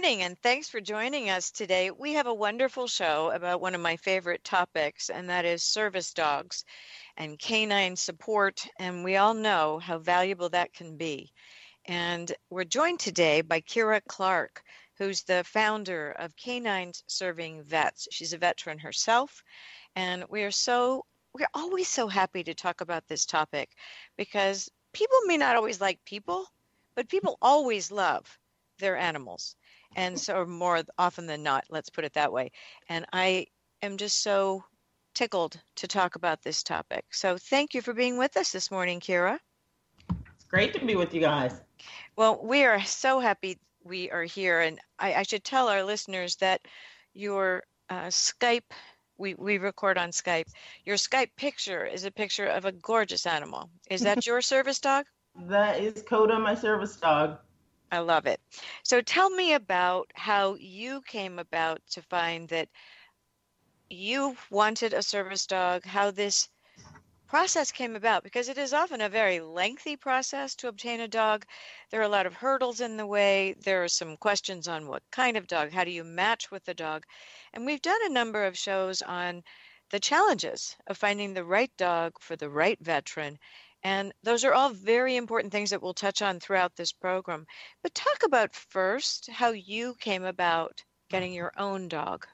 Morning, and thanks for joining us today. We have a wonderful show about one of my favorite topics, and that is service dogs and canine support. And we all know how valuable that can be. And we're joined today by Kira Clark, who's the founder of K9s Serving Vets. She's a veteran herself, and we are so we're always so happy to talk about this topic because people may not always like people, but people always love their animals. And so more often than not, let's put it that way. And I am just so tickled to talk about this topic. So thank you for being with us this morning, Kira. It's great to be with you guys. Well, we are so happy we are here. And I, I should tell our listeners that your uh, Skype, we, we record on Skype, your Skype picture is a picture of a gorgeous animal. Is that your service dog? That is Coda, my service dog. I love it. So tell me about how you came about to find that you wanted a service dog, how this process came about, because it is often a very lengthy process to obtain a dog. There are a lot of hurdles in the way. There are some questions on what kind of dog, how do you match with the dog. And we've done a number of shows on the challenges of finding the right dog for the right veteran and those are all very important things that we'll touch on throughout this program. But talk about first how you came about getting your own dog.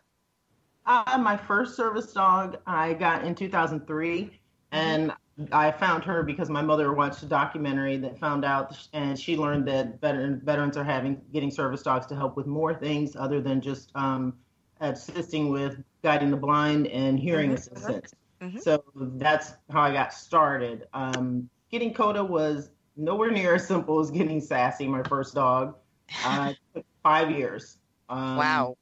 Uh, my first service dog I got in 2003, mm-hmm. and I found her because my mother watched a documentary that found out, and she learned that veteran, veterans are having getting service dogs to help with more things other than just um, assisting with guiding the blind and hearing mm-hmm. assistance. Mm-hmm. So that's how I got started. Um, getting Coda was nowhere near as simple as getting Sassy, my first dog. Uh, took five years. Um, wow.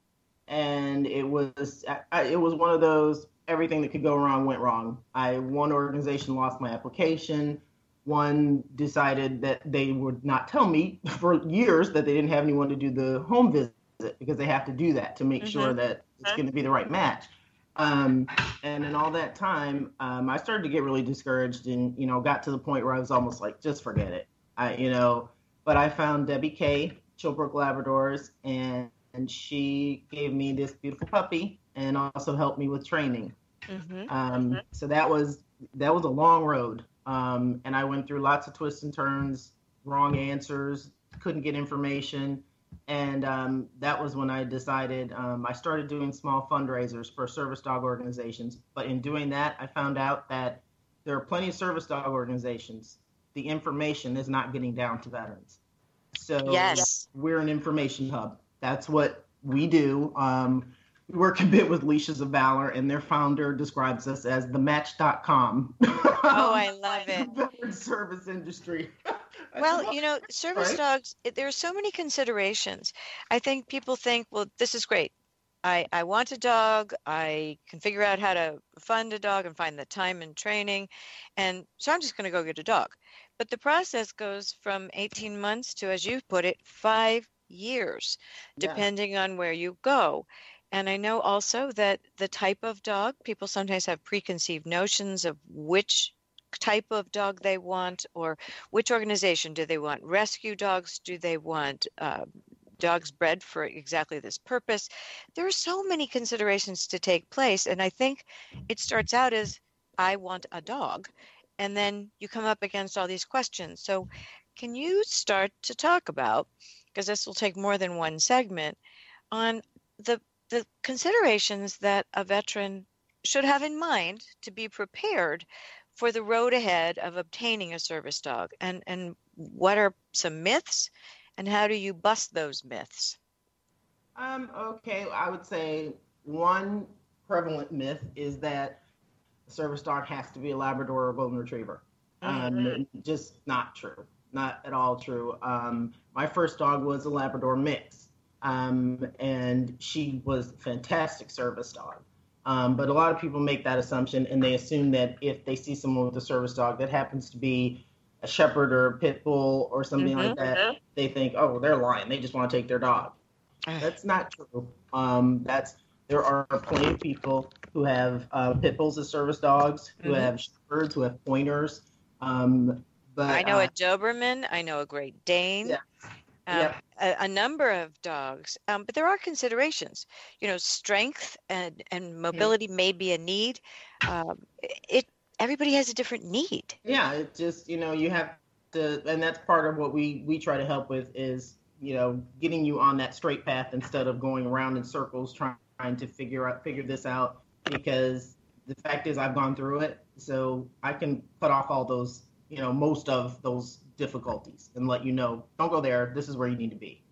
And it was I, it was one of those everything that could go wrong went wrong. I one organization lost my application. One decided that they would not tell me for years that they didn't have anyone to do the home visit because they have to do that to make mm-hmm. sure that it's going to be the right match. Um, and in all that time, um, I started to get really discouraged and, you know, got to the point where I was almost like, just forget it. I, you know, but I found Debbie Kay, Chilbrook Labradors, and, and she gave me this beautiful puppy and also helped me with training. Mm-hmm. Um, mm-hmm. So that was, that was a long road. Um, and I went through lots of twists and turns, wrong answers, couldn't get information and um, that was when I decided um, I started doing small fundraisers for service dog organizations. But in doing that, I found out that there are plenty of service dog organizations. The information is not getting down to veterans. So yes. we're an information hub. That's what we do. Um, we work a bit with Leashes of Valor, and their founder describes us as the match.com. Oh, I love it. Veteran service industry. well, you know, service right? dogs, there are so many considerations. I think people think, well, this is great. I, I want a dog. I can figure out how to fund a dog and find the time and training. And so I'm just going to go get a dog. But the process goes from 18 months to, as you put it, five years, depending yeah. on where you go. And I know also that the type of dog, people sometimes have preconceived notions of which type of dog they want or which organization do they want? Rescue dogs do they want uh, dogs bred for exactly this purpose? There are so many considerations to take place and i think it starts out as i want a dog and then you come up against all these questions. So can you start to talk about because this will take more than one segment on the the considerations that a veteran should have in mind to be prepared for the road ahead of obtaining a service dog and and what are some myths and how do you bust those myths um okay i would say one prevalent myth is that a service dog has to be a labrador or golden retriever mm-hmm. um just not true not at all true. Um, my first dog was a Labrador mix, um, and she was a fantastic service dog. Um, but a lot of people make that assumption and they assume that if they see someone with a service dog that happens to be a shepherd or a pit bull or something mm-hmm. like that, they think, oh, they're lying. They just want to take their dog. That's not true. Um, that's there are plenty of people who have uh, pit bulls as service dogs, who mm-hmm. have shepherds, who have pointers. Um, but I know uh, a Doberman. I know a Great Dane. Yeah. Um, yep. a, a, number of dogs, um, but there are considerations. You know, strength and and mobility mm-hmm. may be a need. Um, it everybody has a different need. Yeah, it just you know you have to, and that's part of what we we try to help with is you know getting you on that straight path instead of going around in circles trying trying to figure out figure this out because the fact is I've gone through it, so I can cut off all those you know most of those difficulties and let you know don't go there. This is where you need to be.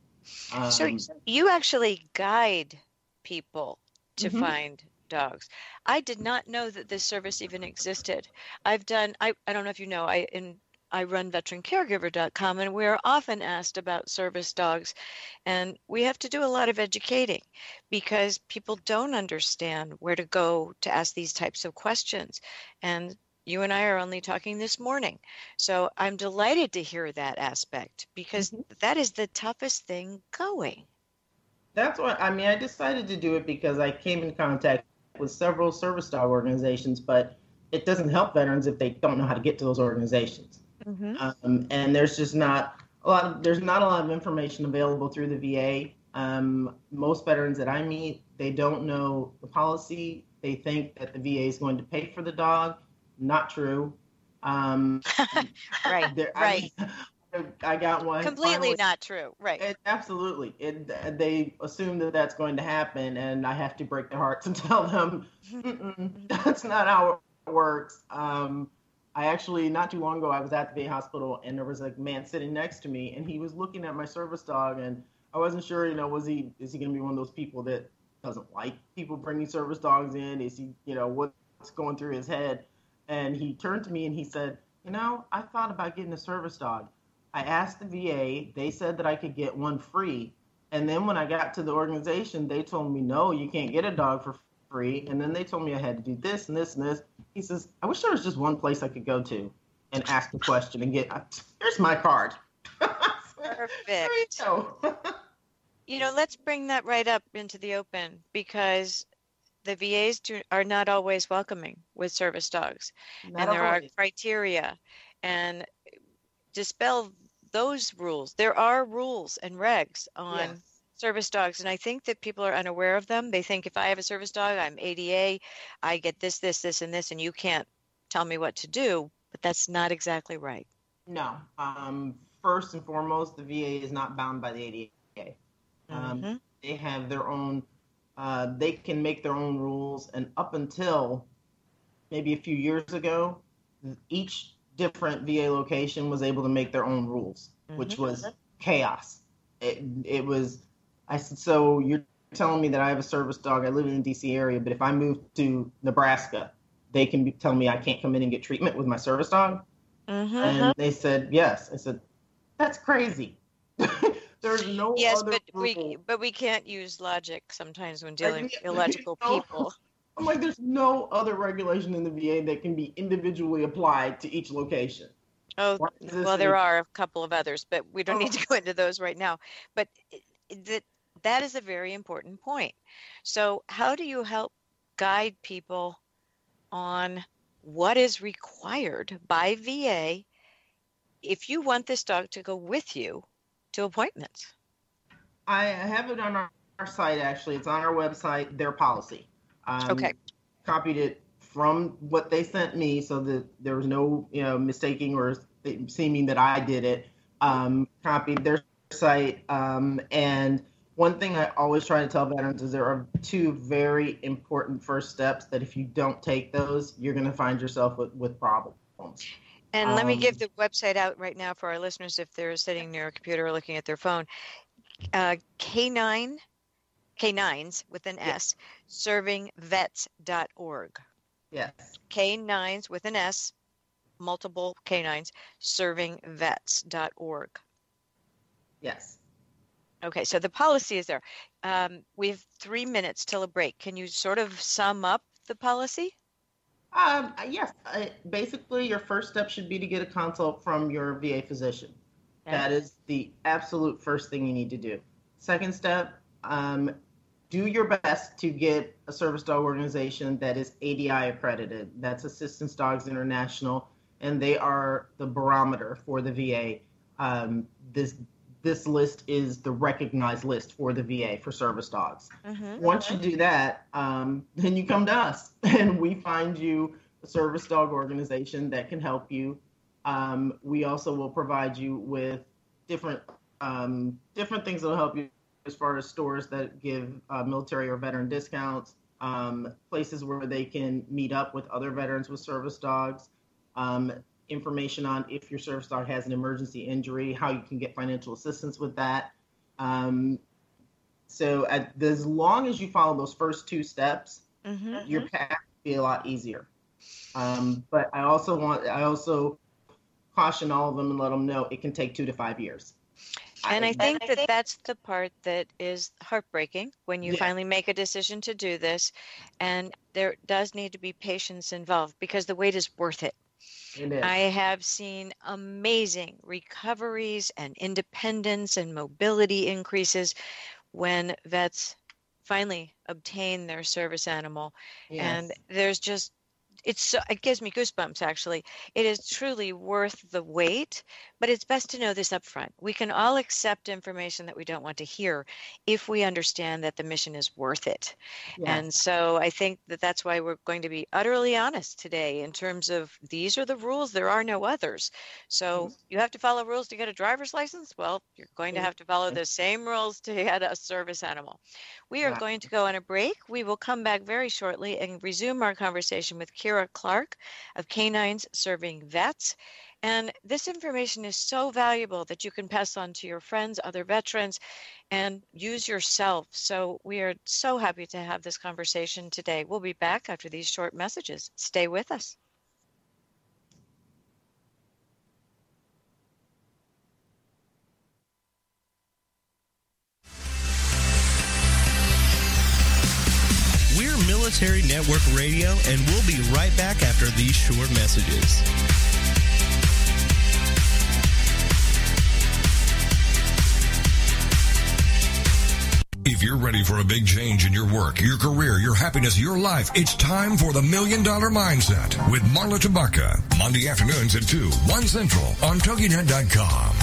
Um, so you actually guide people to mm-hmm. find dogs. I did not know that this service even existed. I've done I, I don't know if you know, I in I run veterancaregiver.com, and we're often asked about service dogs. And we have to do a lot of educating because people don't understand where to go to ask these types of questions. And you and I are only talking this morning. So I'm delighted to hear that aspect because mm-hmm. that is the toughest thing going. That's what I mean. I decided to do it because I came in contact with several service dog organizations, but it doesn't help veterans if they don't know how to get to those organizations. Mm-hmm. Um, and there's just not a lot of there's not a lot of information available through the VA. Um, most veterans that I meet, they don't know the policy. They think that the VA is going to pay for the dog. Not true. Um, right. right. I, I got one. Completely finally. not true. Right. It, absolutely. It, they assume that that's going to happen, and I have to break their hearts and tell them that's not how it works. Um, I actually not too long ago I was at the VA hospital and there was a man sitting next to me and he was looking at my service dog and I wasn't sure, you know, was he is he gonna be one of those people that doesn't like people bringing service dogs in? Is he, you know, what's going through his head? And he turned to me and he said, you know, I thought about getting a service dog. I asked the VA, they said that I could get one free. And then when I got to the organization, they told me, no, you can't get a dog for free. And then they told me I had to do this and this and this. He says, I wish there was just one place I could go to and ask the question and get, here's my card. Perfect. you, you know, let's bring that right up into the open because the VAs do, are not always welcoming with service dogs. Not and there always. are criteria. And dispel those rules. There are rules and regs on yes service dogs and i think that people are unaware of them they think if i have a service dog i'm ada i get this this this and this and you can't tell me what to do but that's not exactly right no um, first and foremost the va is not bound by the ada um, mm-hmm. they have their own uh, they can make their own rules and up until maybe a few years ago each different va location was able to make their own rules mm-hmm. which was chaos it, it was I said, so you're telling me that I have a service dog. I live in the DC area, but if I move to Nebraska, they can be, tell me I can't come in and get treatment with my service dog. Mm-hmm. And they said yes. I said that's crazy. There's no yes, but rule. we but we can't use logic sometimes when dealing with illogical no, people. I'm like, there's no other regulation in the VA that can be individually applied to each location. Oh, well, there are a couple of others, but we don't oh. need to go into those right now. But that that is a very important point. So, how do you help guide people on what is required by VA if you want this dog to go with you to appointments? I have it on our, our site actually. It's on our website, their policy. Um, okay. Copied it from what they sent me so that there was no you know mistaking or seeming that I did it. Um, copied their site um, and one thing I always try to tell veterans is there are two very important first steps that if you don't take those, you're going to find yourself with, with problems. And let me give um, the website out right now for our listeners if they're sitting near a computer or looking at their phone. Uh, K9, K9s with an S, servingvets.org. Yes. K9s with an S, multiple canines, servingvets.org. Yes. Okay, so the policy is there. Um, we have three minutes till a break. Can you sort of sum up the policy? Um, yes. Uh, basically, your first step should be to get a consult from your VA physician. That is the absolute first thing you need to do. Second step, um, do your best to get a service dog organization that is ADI accredited. That's Assistance Dogs International, and they are the barometer for the VA. Um, this this list is the recognized list for the VA for service dogs. Mm-hmm. Once you do that, um, then you come to us, and we find you a service dog organization that can help you. Um, we also will provide you with different um, different things that will help you as far as stores that give uh, military or veteran discounts, um, places where they can meet up with other veterans with service dogs, um, information on if your service dog has an emergency injury, how you can get financial assistance with that. Um, so at, as long as you follow those first two steps, mm-hmm. your path will be a lot easier. Um, but I also want I also caution all of them and let them know it can take two to five years. And I think that that's the part that is heartbreaking when you yeah. finally make a decision to do this. And there does need to be patience involved because the wait is worth it. I have seen amazing recoveries and independence and mobility increases when vets finally obtain their service animal. Yes. And there's just it's so, it gives me goosebumps actually. It is truly worth the wait but it's best to know this up front we can all accept information that we don't want to hear if we understand that the mission is worth it. Yeah. and so i think that that's why we're going to be utterly honest today in terms of these are the rules there are no others. So mm-hmm. you have to follow rules to get a driver's license? Well you're going to have to follow the same rules to get a service animal. We are yeah. going to go on a break. We will come back very shortly and resume our conversation with Kira Kira Clark of K9s Serving Vets. And this information is so valuable that you can pass on to your friends, other veterans, and use yourself. So we are so happy to have this conversation today. We'll be back after these short messages. Stay with us. Military Network Radio, and we'll be right back after these short messages. If you're ready for a big change in your work, your career, your happiness, your life, it's time for the Million Dollar Mindset with Marla Tabaka. Monday afternoons at 2, 1 Central on TogiNet.com.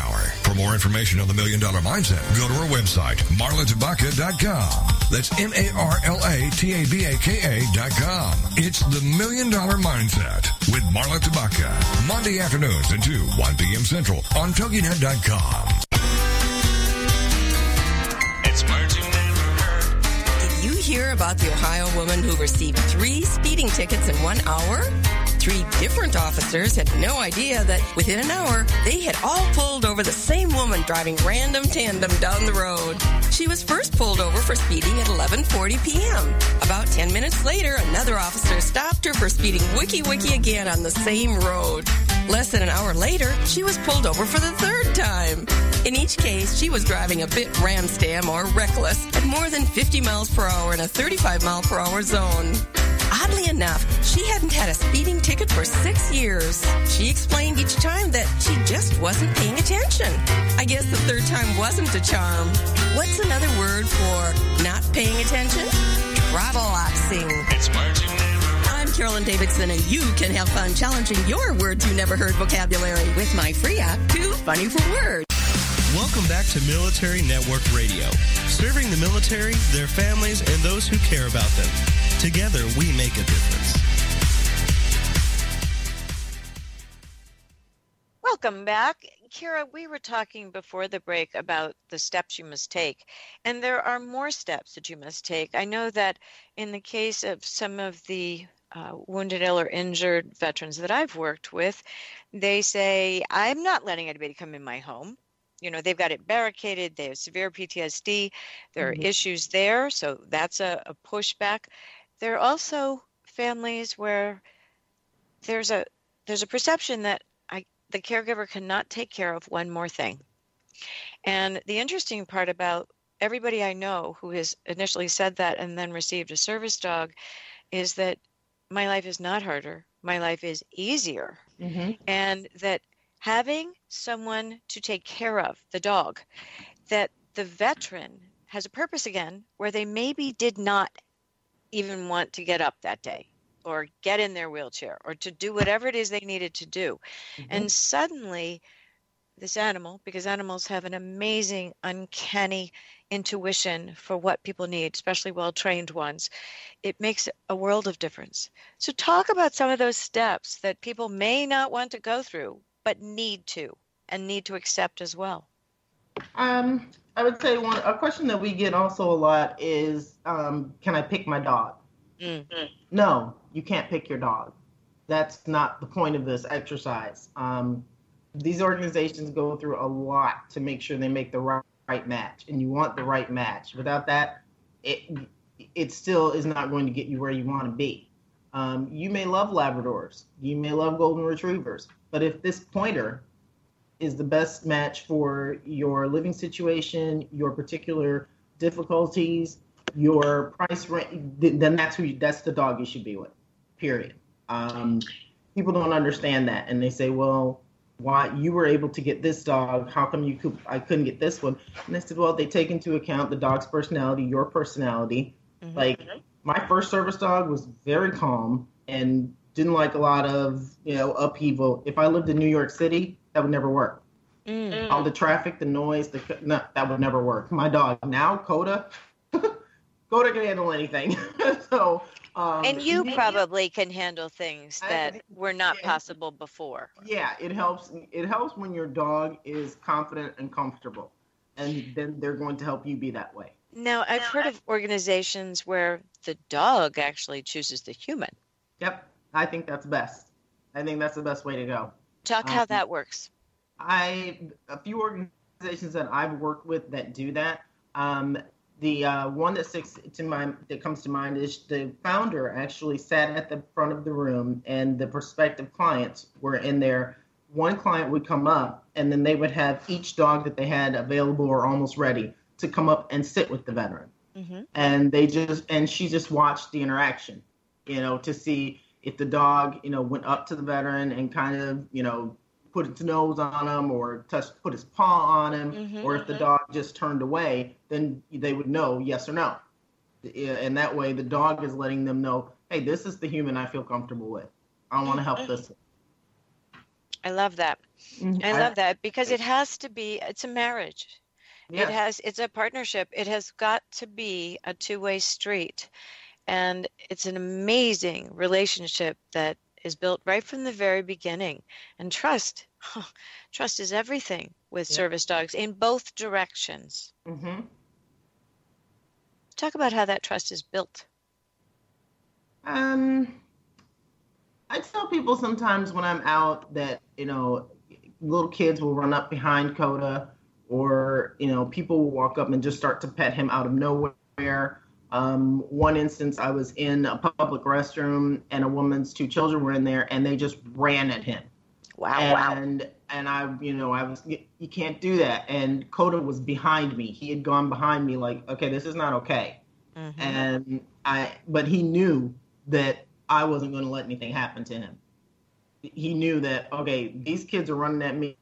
power. For more information on the Million Dollar Mindset, go to our website, marlatabaka.com. That's M-A-R-L-A-T-A-B-A-K-A dot com. It's the Million Dollar Mindset with Marla Tabaka. Monday afternoons at 2, 1 p.m. Central on TogiNet.com. It's merging Did you hear about the Ohio woman who received three speeding tickets in one hour? Three different officers had no idea that within an hour, they had all pulled over the same woman driving random tandem down the road. She was first pulled over for speeding at 11:40 p.m. About 10 minutes later, another officer stopped her for speeding wiki wiki again on the same road. Less than an hour later, she was pulled over for the third time. In each case, she was driving a bit ramstam or reckless at more than 50 miles per hour in a 35 mile per hour zone. Oddly enough, she hadn't had a speeding ticket for six years. She explained each time that she just wasn't paying attention. I guess the third time wasn't a charm. What's another word for not paying attention? Traveloxing. It's Martin. I'm Carolyn Davidson, and you can have fun challenging your words you never heard vocabulary with my free app, Too Funny for Words. Welcome back to Military Network Radio, serving the military, their families, and those who care about them. Together, we make a difference. Welcome back. Kira, we were talking before the break about the steps you must take, and there are more steps that you must take. I know that in the case of some of the uh, wounded, ill, or injured veterans that I've worked with, they say, I'm not letting anybody come in my home. You know, they've got it barricaded, they have severe PTSD, there mm-hmm. are issues there, so that's a, a pushback. There are also families where there's a there's a perception that the caregiver cannot take care of one more thing. And the interesting part about everybody I know who has initially said that and then received a service dog is that my life is not harder, my life is easier. Mm-hmm. And that having someone to take care of the dog, that the veteran has a purpose again where they maybe did not even want to get up that day or get in their wheelchair or to do whatever it is they needed to do. Mm-hmm. And suddenly, this animal, because animals have an amazing, uncanny intuition for what people need, especially well trained ones, it makes a world of difference. So, talk about some of those steps that people may not want to go through, but need to and need to accept as well. Um, I would say one a question that we get also a lot is, um, can I pick my dog? Mm-hmm. No, you can't pick your dog. That's not the point of this exercise. Um, these organizations go through a lot to make sure they make the right, right match, and you want the right match. Without that, it it still is not going to get you where you want to be. Um, you may love Labradors, you may love Golden Retrievers, but if this pointer is the best match for your living situation, your particular difficulties, your price range, then that's who you, that's the dog you should be with. Period. Um, people don't understand that, and they say, "Well, why you were able to get this dog? How come you could? I couldn't get this one?" And I said, "Well, they take into account the dog's personality, your personality. Mm-hmm. Like my first service dog was very calm and didn't like a lot of you know upheaval. If I lived in New York City, that would never work. Mm. All the traffic, the noise, the no, that would never work. My dog now, Coda, Coda can handle anything. so um, and you probably can handle things that were not yeah, possible before. Yeah, it helps. It helps when your dog is confident and comfortable, and then they're going to help you be that way. Now, I've heard of organizations where the dog actually chooses the human. Yep, I think that's best. I think that's the best way to go. Talk um, how that works. I a few organizations that I've worked with that do that. Um, the uh, one that sticks to mind that comes to mind is the founder actually sat at the front of the room and the prospective clients were in there one client would come up and then they would have each dog that they had available or almost ready to come up and sit with the veteran mm-hmm. and they just and she just watched the interaction you know to see if the dog you know went up to the veteran and kind of you know put its nose on him or touch put his paw on him mm-hmm, or if the mm-hmm. dog just turned away then they would know yes or no and that way the dog is letting them know hey this is the human i feel comfortable with i want to help this one. i love that mm-hmm. i love that because it has to be it's a marriage yes. it has it's a partnership it has got to be a two-way street and it's an amazing relationship that is built right from the very beginning. And trust, trust is everything with yeah. service dogs in both directions. Mm-hmm. Talk about how that trust is built. Um, I tell people sometimes when I'm out that you know little kids will run up behind Coda, or you know people will walk up and just start to pet him out of nowhere um, one instance, I was in a public restroom and a woman's two children were in there and they just ran at him. Wow. And, wow. and I, you know, I was, you can't do that. And Coda was behind me. He had gone behind me like, okay, this is not okay. Mm-hmm. And I, but he knew that I wasn't going to let anything happen to him. He knew that, okay, these kids are running at me.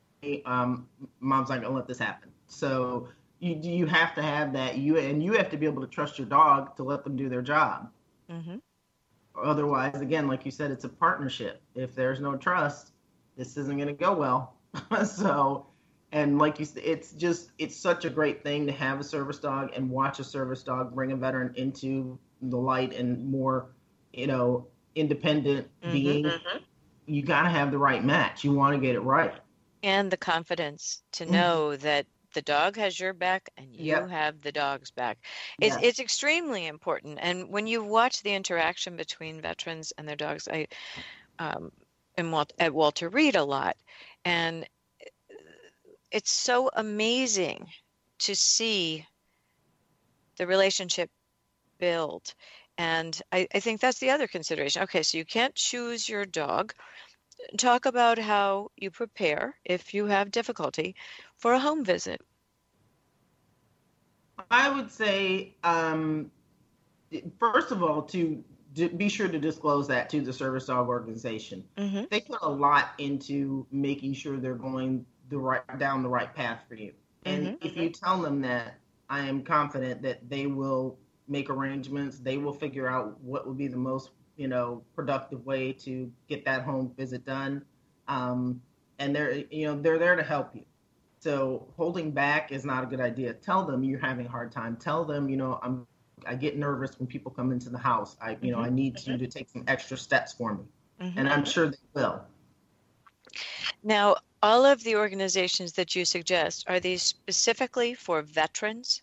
Um, mom's not going to let this happen. So you you have to have that you and you have to be able to trust your dog to let them do their job. Mm-hmm. Otherwise, again, like you said, it's a partnership. If there's no trust, this isn't going to go well. so, and like you said, it's just it's such a great thing to have a service dog and watch a service dog bring a veteran into the light and more, you know, independent mm-hmm, being. Mm-hmm. You got to have the right match. You want to get it right. and the confidence to mm-hmm. know that the dog has your back and you yep. have the dog's back. It's, yes. it's extremely important. And when you watch the interaction between veterans and their dogs, I um, am at Walter Reed a lot, and it's so amazing to see the relationship build. And I, I think that's the other consideration. Okay, so you can't choose your dog. Talk about how you prepare if you have difficulty for a home visit. I would say, um, first of all, to be sure to disclose that to the service dog organization. Mm-hmm. They put a lot into making sure they're going the right down the right path for you. And mm-hmm. if you tell them that, I am confident that they will make arrangements. They will figure out what would be the most, you know, productive way to get that home visit done. Um, and they're, you know, they're there to help you. So holding back is not a good idea. Tell them you're having a hard time. Tell them, you know, I'm, I get nervous when people come into the house. I, you know, mm-hmm. I need you to take some extra steps for me, mm-hmm. and I'm sure they will. Now, all of the organizations that you suggest are these specifically for veterans?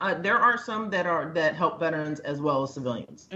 Uh, there are some that are that help veterans as well as civilians.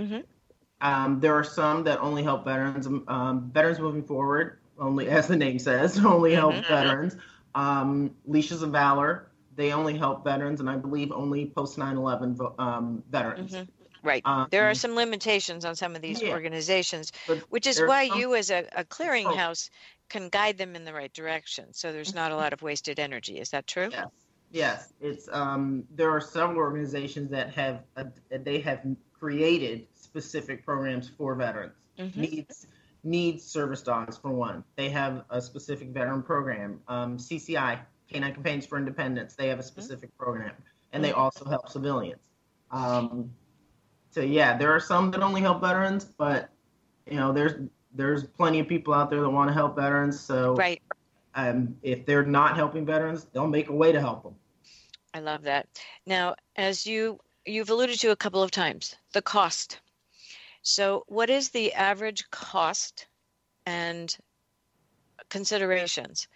Um, there are some that only help veterans. Um, veterans moving forward, only as the name says, only help mm-hmm. veterans. Um, Leashes of Valor, they only help veterans, and I believe only post 9/11 um, veterans. Mm-hmm. Right. Um, there are some limitations on some of these yeah. organizations, which is why some, you, as a, a clearinghouse, oh. can guide them in the right direction. So there's not a lot of wasted energy. Is that true? Yes. Yes. It's um, there are several organizations that have uh, they have created specific programs for veterans. Mm-hmm. NEADS NEADS service dogs for one. They have a specific veteran program. Um, CCI Canine Companions for Independence. They have a mm-hmm. specific mm-hmm. program, and they also help civilians. Um, so yeah, there are some that only help veterans, but you know, there's there's plenty of people out there that want to help veterans. So right. Um, if they're not helping veterans, they'll make a way to help them. I love that. Now, as you you've alluded to a couple of times, the cost. So, what is the average cost and considerations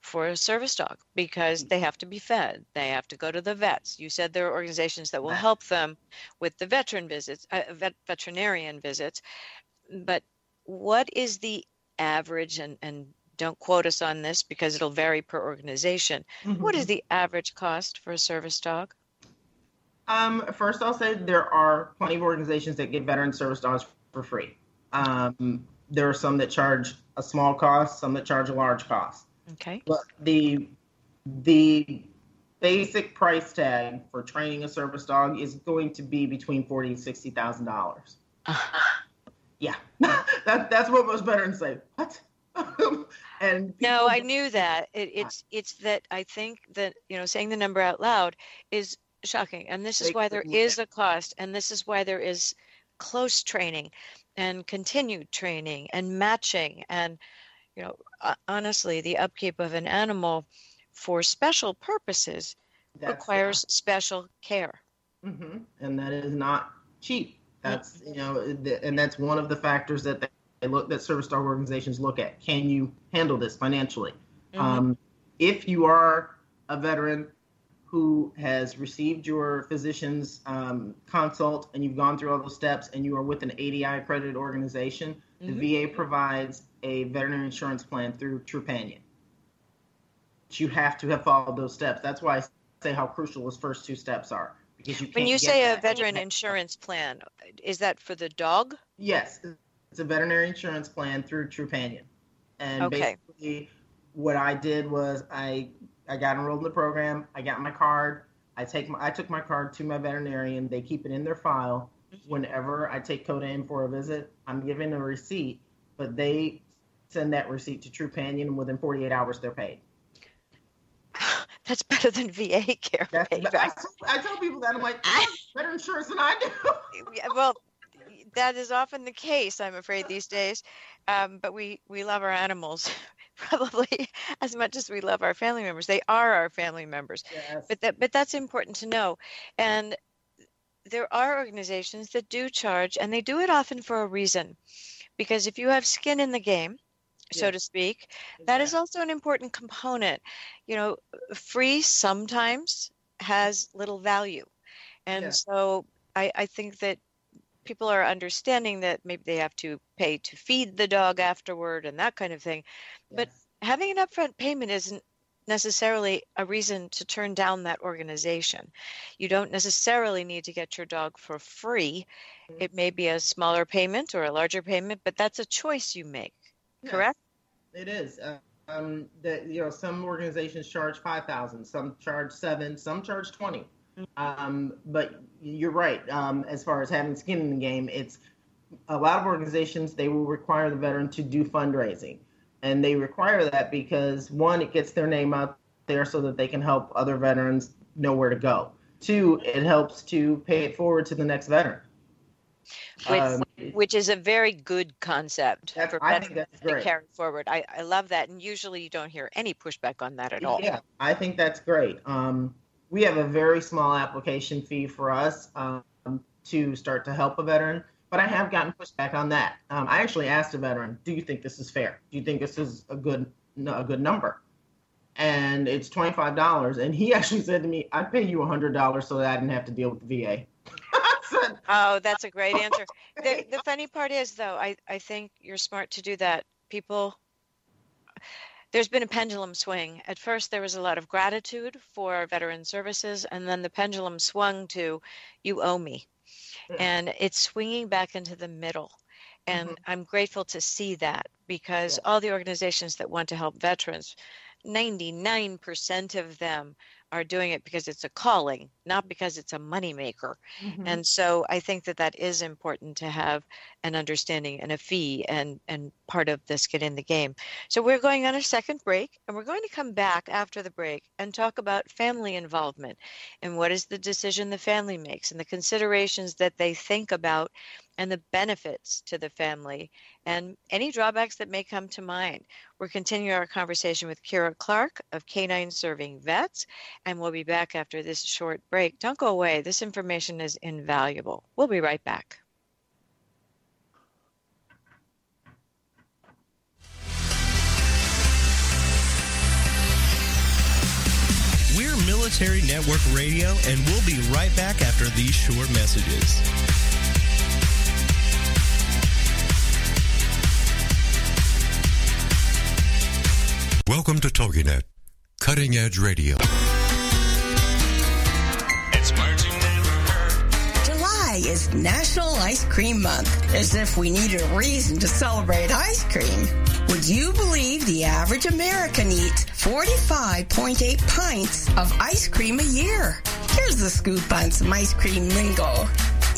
for a service dog? Because they have to be fed. They have to go to the vets. You said there are organizations that will help them with the veteran visits uh, vet, veterinarian visits. But what is the average and, and don't quote us on this because it'll vary per organization. Mm-hmm. what is the average cost for a service dog um, first i'll say there are plenty of organizations that get veteran service dogs for free um, there are some that charge a small cost some that charge a large cost Okay. But the the basic price tag for training a service dog is going to be between forty and sixty thousand dollars. yeah, that that's what most veterans say. What? and no, I knew that. It, it's it's that I think that you know saying the number out loud is shocking, and this is why there is a cost, and this is why there is close training, and continued training, and matching, and you know, honestly, the upkeep of an animal for special purposes that's, requires yeah. special care. Mm-hmm. And that is not cheap. That's you know, and that's one of the factors that they look that service dog organizations look at. Can you handle this financially? Mm-hmm. Um, if you are a veteran who has received your physician's um, consult and you've gone through all those steps and you are with an ADI accredited organization, mm-hmm. the VA provides a veterinary insurance plan through Trupanion. You have to have followed those steps. That's why I say how crucial those first two steps are. Because you when you say a veteran insurance plan, is that for the dog? Yes, it's a veterinary insurance plan through Trupanion. And okay. basically, what I did was I I got enrolled in the program. I got my card. I take my I took my card to my veterinarian. They keep it in their file. Whenever I take Coda in for a visit, I'm given a receipt, but they send that receipt to Trupanion, and within 48 hours, they're paid. That's better than VA care. I, I, tell people that I'm like, better insurance than I do. well, that is often the case, I'm afraid, these days. Um, but we we love our animals probably as much as we love our family members. They are our family members. Yes. But that but that's important to know. And there are organizations that do charge, and they do it often for a reason. Because if you have skin in the game, so Yeah. to speak. That is also an important component. You know, free sometimes has little value. And Yeah. so I, I think that people are understanding that maybe they have to pay to feed the dog afterward and that kind of thing. But having an upfront payment isn't necessarily a reason to turn down that organization. You don't necessarily need to get your dog for free. Mhm. It may be a smaller payment or a larger payment, but that's a choice you make, Yes, correct? It is. Uh, um, that you know, some organizations charge five thousand, some charge seven, some charge 20 Um, but you're right. Um, as far as having skin in the game, it's a lot of organizations they will require the veteran to do fundraising, and they require that because one, it gets their name out there so that they can help other veterans know where to go. Two, it helps to pay it forward to the next veteran. Which, Um, which is a very good concept for I think veterans that's to great. carry forward. I, I love that. And usually you don't hear any pushback on that at all. Yeah, I think that's great. Um, we have a very small application fee for us um, to start to help a veteran, but I have gotten pushback on that. Um, I actually asked a veteran, "Do you think this is fair? Do you think this is a good a good number?" And it's twenty five dollars, and he actually said to me, "I'd pay you hundred dollars so that I didn't have to deal with the VA." Said, Oh, that's a great answer. the, the funny part is, though, I, I think you're smart to do that. People, there's been a pendulum swing. At first, there was a lot of gratitude for veteran services, and then the pendulum swung to, you owe me. Yeah. And it's swinging back into the middle. And Mhm. I'm grateful to see that because Yeah. all the organizations that want to help veterans, 99% of them are doing it because it's a calling, not because it's a moneymaker. Mm-hmm. And so I think that that is important to have an understanding and a fee and and part of this get in the game. So we're going on a second break and we're going to come back after the break and talk about family involvement and what is the decision the family makes and the considerations that they think about and the benefits to the family and any drawbacks that may come to mind. We're continuing our conversation with Kira Clark of Canine Serving Vets and we'll be back after this short break. Don't go away. This information is invaluable. We'll be right back. We're Military Network Radio, and we'll be right back after these short messages. Welcome to TogiNet, cutting edge radio. It's words you never heard. July is National Ice Cream Month, as if we needed a reason to celebrate ice cream. Would you believe the average American eats 45.8 pints of ice cream a year? Here's the scoop on some ice cream lingo.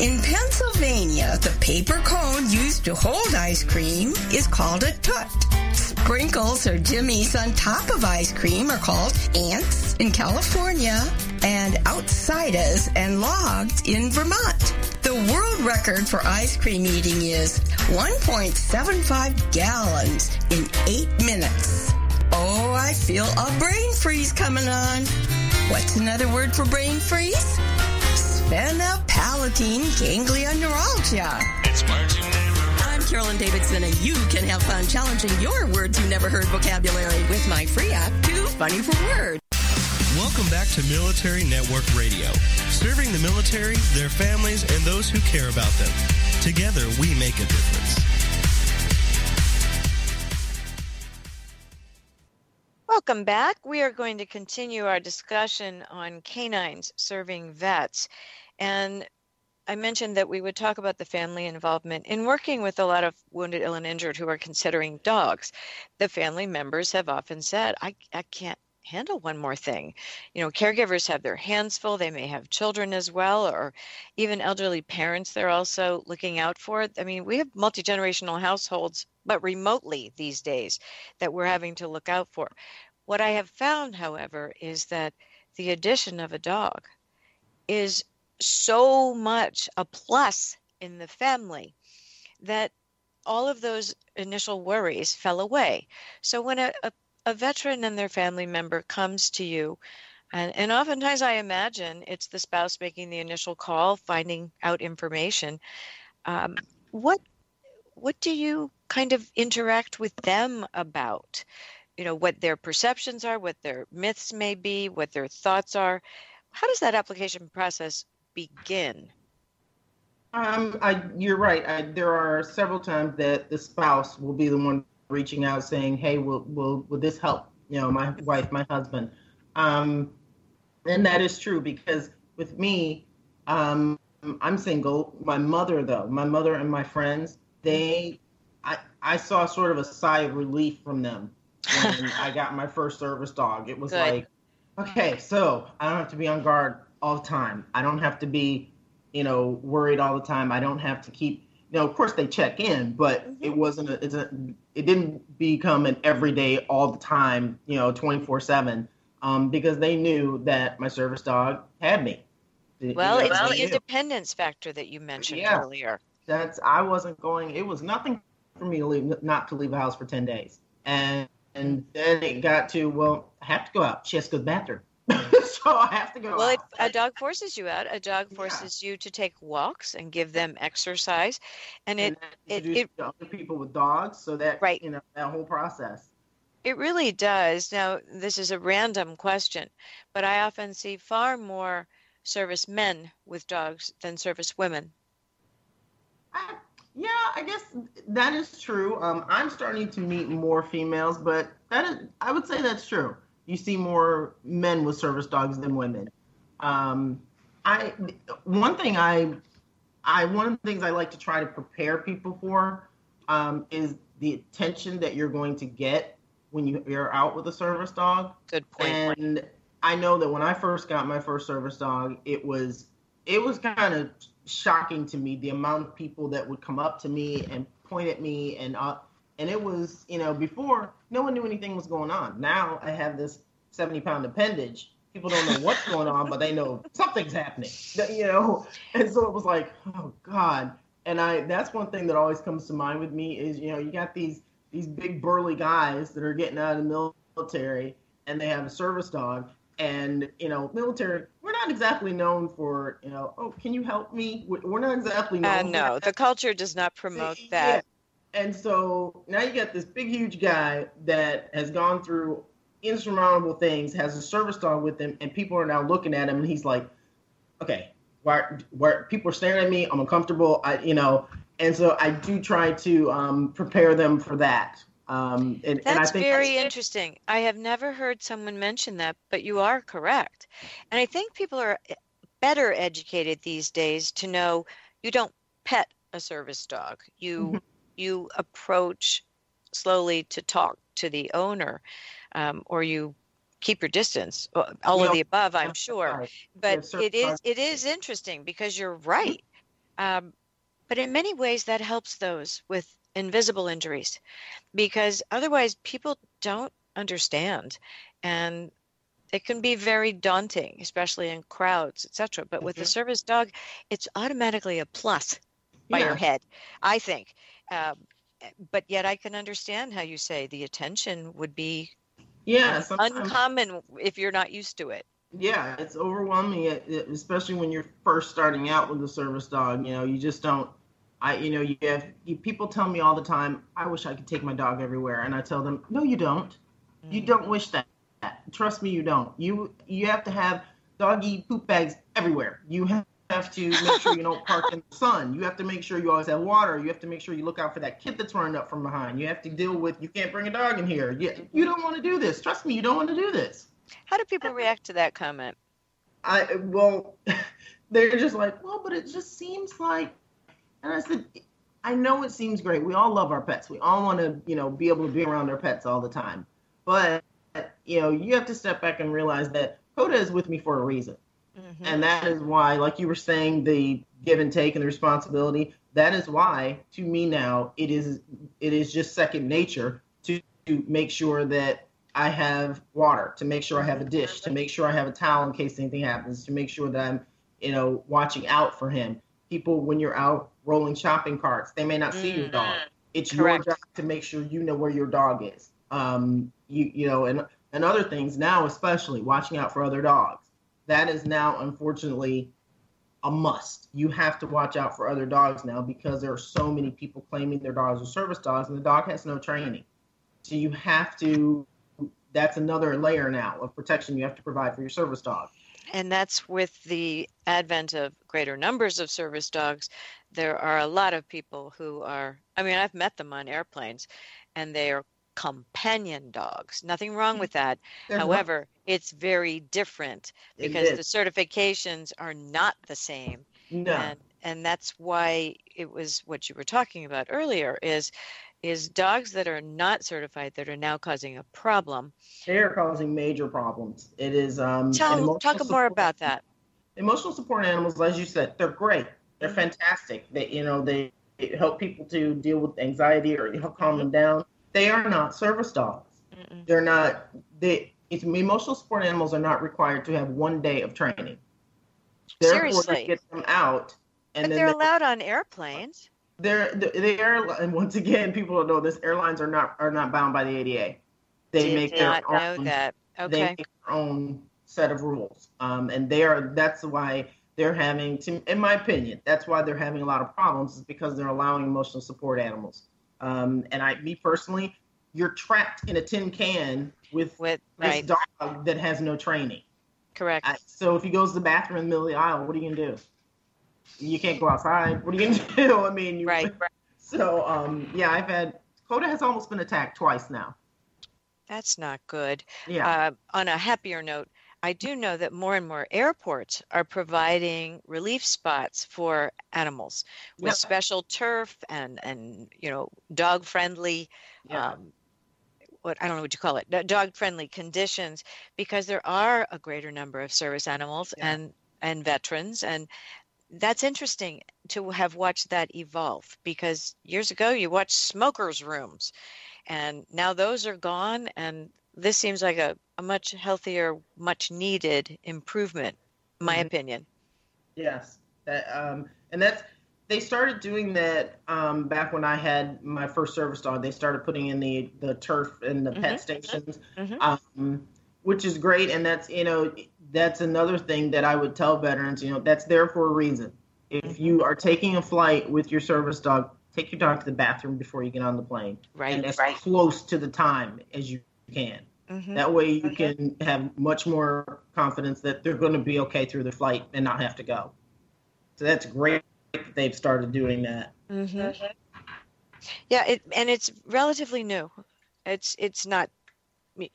In Pennsylvania, the paper cone used to hold ice cream is called a toot. Sprinkles or jimmies on top of ice cream are called ants in California and outsiders and logs in Vermont. The world record for ice cream eating is 1.75 gallons in eight minutes. Oh, I feel a brain freeze coming on. What's another word for brain freeze? Sphenopalatine ganglion neuralgia. It's words you never heard. I'm Carolyn Davidson, and you can have fun challenging your words you never heard vocabulary with my free app, Too Funny for Words. Welcome back to Military Network Radio, serving the military, their families, and those who care about them. Together, we make a difference. Welcome back. We are going to continue our discussion on canines serving vets. And I mentioned that we would talk about the family involvement in working with a lot of wounded, ill, and injured who are considering dogs. The family members have often said, I, I can't handle one more thing. You know, caregivers have their hands full. They may have children as well, or even elderly parents they're also looking out for. I mean, we have multi generational households, but remotely these days that we're having to look out for. What I have found, however, is that the addition of a dog is so much a plus in the family that all of those initial worries fell away. So when a, a, a veteran and their family member comes to you, and, and oftentimes I imagine it's the spouse making the initial call, finding out information. Um, what what do you kind of interact with them about? You know, what their perceptions are, what their myths may be, what their thoughts are. How does that application process begin? Um, I, you're right. I, there are several times that the spouse will be the one reaching out saying, "Hey, will will will this help?" You know, my wife, my husband, um, and that is true because with me, um, I'm single. My mother, though, my mother and my friends, they, I, I saw sort of a sigh of relief from them when I got my first service dog. It was Good. like, okay, so I don't have to be on guard all the time. I don't have to be, you know, worried all the time. I don't have to keep. You know, of course they check in, but it wasn't. A, it's a. It didn't become an everyday, all the time. You know, twenty four seven. Um, because they knew that my service dog had me. You Well, know, it's the independence factor that you mentioned Yeah. earlier. That's I wasn't going. It was nothing for me to leave, not to leave the house for ten days, and and then it got to well, I have to go out. She has to go to the bathroom, so I have to go Well, out. a dog forces you out. A dog Yeah. forces you to take walks and give them exercise, and it and it- it- other people with dogs, so that Right. you know that whole process. It really does. Now, this is a random question, but I often see far more service men with dogs than service women. I, yeah, I guess that is true. Um, I'm starting to meet more females, but that is, I would say that's true. You see more men with service dogs than women. Um, I one thing I, I one of the things I like to try to prepare people for um, is the attention that you're going to get when you, you're out with a service dog. Good point. And I know that when I first got my first service dog, it was it was kind of shocking to me the amount of people that would come up to me and point at me and uh, and it was you know before no one knew anything was going on. Now I have this seventy pound appendage. People don't know what's going on, but they know something's happening. You know, and so it was like, oh God. And I that's one thing that always comes to mind with me is you know you got these these big burly guys that are getting out of the military and they have a service dog and you know military we're not exactly known for you know oh can you help me We- we're not exactly known Uh, for no, the culture does not promote Yeah. that. and so now you got this big huge guy that has gone through insurmountable things has a service dog with him and people are now looking at him and he's like okay why where people are staring at me i'm uncomfortable i you know and so i do try to um, prepare them for that um, and, and I That's think very interesting. I have never heard someone mention that, but you are correct. And I think people are eh, better educated these days to know you don't pet a service dog. You Mhm. you approach slowly to talk to the owner, um, or you keep your distance. Uh, All of Yeah. the above, I'm sure. Right. But certain it is it is interesting because you're right. Um, but in many ways, that helps those with invisible injuries, because otherwise people don't understand, and it can be very daunting, especially in crowds, etc. But with the Mhm. service dog, it's automatically a plus by your head, I think. Um, but yet, I can understand how you say the attention would be yeah uncommon if you're not used to it. yeah it's overwhelming especially when you're first starting out with a service dog you know you just don't i you know you have you, people tell me all the time i wish i could take my dog everywhere and i tell them no you don't you mm. don't wish that trust me you don't you you have to have doggy poop bags everywhere you have have to make sure you don't park in the sun. You have to make sure you always have water. You have to make sure you look out for that kid that's running up from behind. You have to deal with you can't bring a dog in here. You, you don't want to do this. Trust me, you don't want to do this. How do people react to that comment? I well, they're just like, well, but it just seems like, and I said, I know it seems great. We all love our pets. We all want to, you know, be able to be around our pets all the time. But you know, you have to step back and realize that Coda is with me for a reason, Mhm. and that is why, like you were saying, the give and take and the responsibility. That is why, to me now, it is it is just second nature to, to make sure that I have water, to make sure I have a dish, to make sure I have a towel in case anything happens, to make sure that I'm, you know, watching out for him. People, when you're out rolling shopping carts, they may not see your dog. It's Correct. your job to make sure you know where your dog is. Um, you you know, and and other things now, especially watching out for other dogs. That is now, unfortunately, a must. You have to watch out for other dogs now because there are so many people claiming their dogs are service dogs and the dog has no training. So you have to that's another layer now of protection you have to provide for your service dog. And that's with the advent of greater numbers of service dogs. There are a lot of people who are, I mean, I've met them on airplanes and they are companion dogs. Nothing wrong mm-hmm. with that. There's no- However, it's very different because the certifications are not the same. no. and and that's why it was what you were talking about earlier is is dogs that are not certified that are now causing a problem they are causing major problems. It is um tell talk more about that emotional support animals, as you said, they're great. They're Mhm. fantastic. They, you know, they help people to deal with anxiety or help calm them down. They are not service dogs. Mm-mm. They're not. They it's, emotional support animals are not required to have one day of training. Therefore, Seriously. get them out, and but then they're they- allowed on airplanes they're the, the airline. And once again, people don't know this. Airlines are not are not bound by the ADA. They did make their own that they make their own set of rules um, and they are that's why they're having to in my opinion that's why they're having a lot of problems is because they're allowing emotional support animals um, and i me personally you're trapped in a tin can with with this right dog that has no training correct I, so if he goes to the bathroom in the middle of the aisle what are you gonna do you can't go outside. What are you gonna do? I mean you, right so um, yeah i've had coda has almost been attacked twice now. That's not good. Yeah. Uh, on a happier note I do know that more and more airports are providing relief spots for animals with Yeah. special turf and and you know dog friendly yeah. um, what I don't know what you call it, dog friendly conditions, because there are a greater number of service animals Yeah. and and veterans, and that's interesting to have watched that evolve. Because years ago you watched smokers' rooms, and now those are gone, and this seems like a, a much healthier, much needed improvement, my Mhm. opinion. Yes, that um, and that's they started doing that um, back when I had my first service dog. They started putting in the the turf and the Mhm. pet stations, Mhm. um, which is great. And that's you know that's another thing that I would tell veterans. You know that's there for a reason. If Mhm. you are taking a flight with your service dog, take your dog to the bathroom before you get on the plane, Right. and as close to the time as you can. Mhm. That way you can have much more confidence that they're going to be okay through the flight and not have to go. So that's great that they've started doing that. hmm Yeah, it and it's relatively new. It's it's not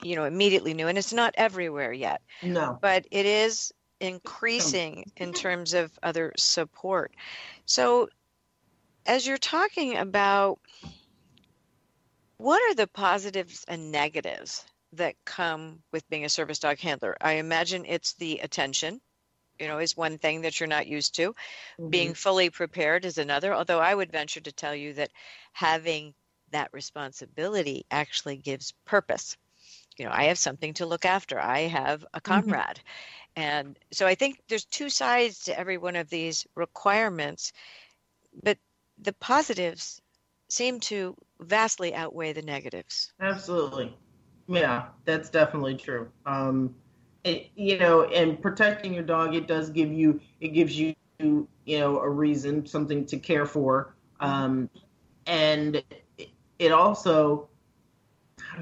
you know immediately new, and it's not everywhere yet, No. but it is increasing in terms of other support. So, as you're talking about, what are the positives and negatives that come with being a service dog handler? I imagine it's the attention. You know, is one thing that you're not used to being mm-hmm. fully prepared is another although i would venture to tell you that having that responsibility actually gives purpose you know i have something to look after i have a comrade and so i think there's two sides to every one of these requirements but the positives seem to vastly outweigh the negatives Absolutely. Yeah, that's definitely true. Um, it, you know, and protecting your dog, it does give you, it gives you, you know, a reason, something to care for. Um, and it, it also, how do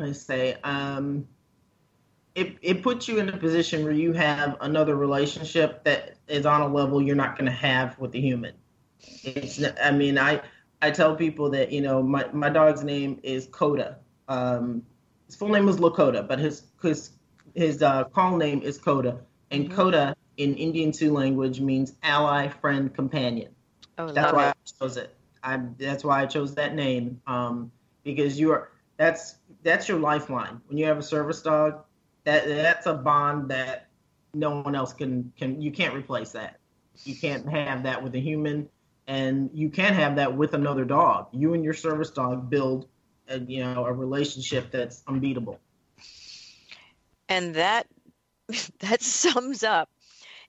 I say, um, it, it puts you in a position where you have another relationship that is on a level you're not going to have with the human. It's, I mean, I, I tell people that, you know, my, my dog's name is Coda. Um, his full name is Lakota, but his his his uh, call name is Coda, and Mhm. Coda in Indian Sioux language means ally, friend, companion. oh That's why it. I chose it. I that's why I chose that name um, because you are that's that's your lifeline. When you have a service dog, that that's a bond that no one else can can you can't replace that. You can't have that with a human, and you can't have that with another dog. You and your service dog build a, you know a relationship that's unbeatable. and that that sums up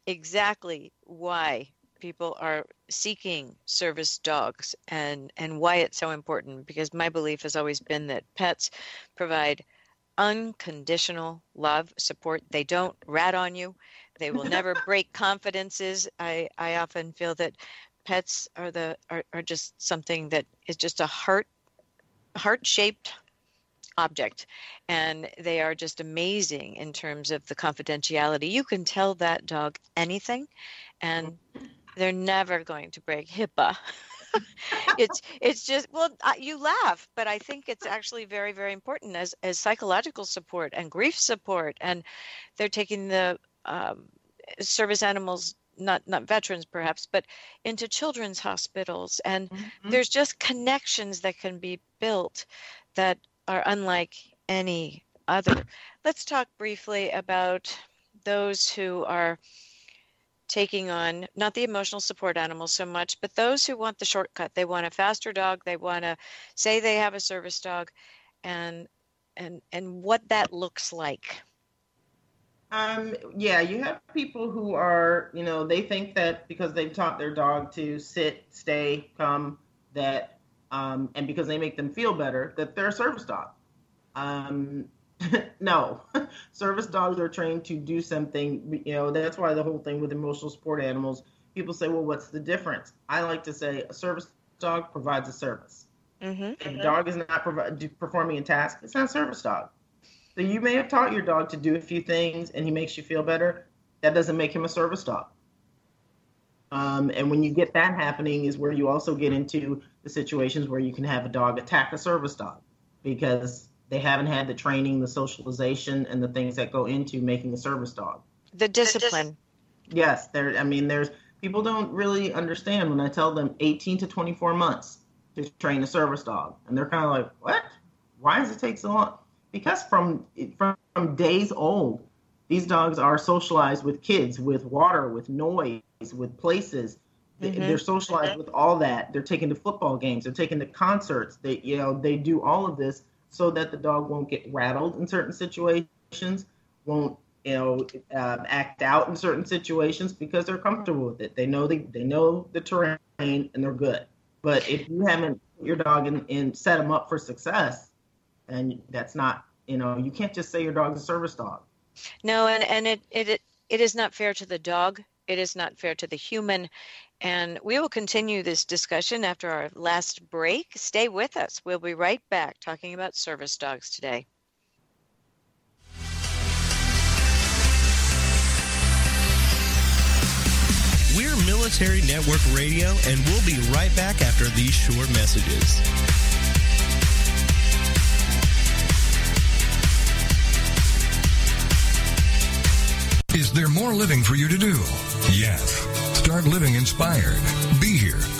exactly why people are seeking service dogs and and why it's so important because my belief has always been that pets provide unconditional love support. They don't rat on you. They will never break confidences. I, I often feel that pets are the are, are just something that is just a heart heart shaped object and they are just amazing in terms of the confidentiality. You can tell that dog anything and mm-hmm. They're never going to break hipaa it's it's just well you laugh but i think it's actually very very important as as psychological support and grief support and they're taking the um, service animals not not veterans perhaps but into children's hospitals and Mhm. there's just connections that can be built that are unlike any other let's talk briefly about those who are taking on not the emotional support animals so much, but those who want the shortcut. They want a faster dog. They want to say they have a service dog, and and and what that looks like. Um, yeah, you have people who are, you know, they think that because they've taught their dog to sit, stay, come, that, um, and because they make them feel better, that they're a service dog. Um, no, service dogs are trained to do something. You know, that's why the whole thing with emotional support animals. People say, well, what's the difference? I like to say a service dog provides a service. Mm-hmm. If a dog is not provi- performing a task, it's not a service dog. So you may have taught your dog to do a few things and he makes you feel better. That doesn't make him a service dog. Um, and when you get that happening, is where you also get into the situations where you can have a dog attack a service dog because they haven't had the training, the socialization, and the things that go into making a service dog. The discipline. Yes, there. I mean, there's people don't really understand when I tell them 18 to 24 months to train a service dog, and they're kind of like, "What? Why does it take so long?" Because from from, from days old, these dogs are socialized with kids, with water, with noise, with places. Mhm. They're socialized with all that. They're taken to football games. They're taken to concerts. They, you know, they do all of this so that the dog won't get rattled in certain situations, won't you know, um, act out in certain situations because they're comfortable with it. They know the, they know the terrain and they're good. But if you haven't put your dog in and set them up for success, and that's not, you know, you can't just say your dog's a service dog. No, and and it it it- it is not fair to the dog. It is not fair to the human. And we will continue this discussion after our last break. Stay with us. We'll be right back talking about service dogs today. We're Military Network Radio, and we'll be right back after these short messages. Is there more living for you to do? Yes. Start living inspired. Be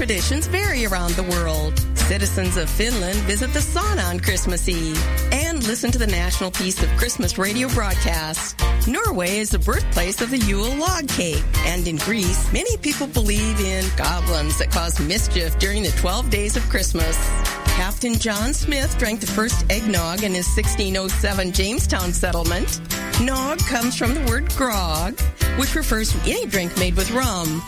traditions vary around the world. Citizens of Finland visit the sauna on Christmas Eve and listen to the National Peace of Christmas radio broadcast. Norway is the birthplace of the Yule log cake. And in Greece, many people believe in goblins that cause mischief during the 12 days of Christmas. Captain John Smith drank the first eggnog in his 1607 Jamestown settlement. Nog comes from the word grog, which refers to any drink made with rum.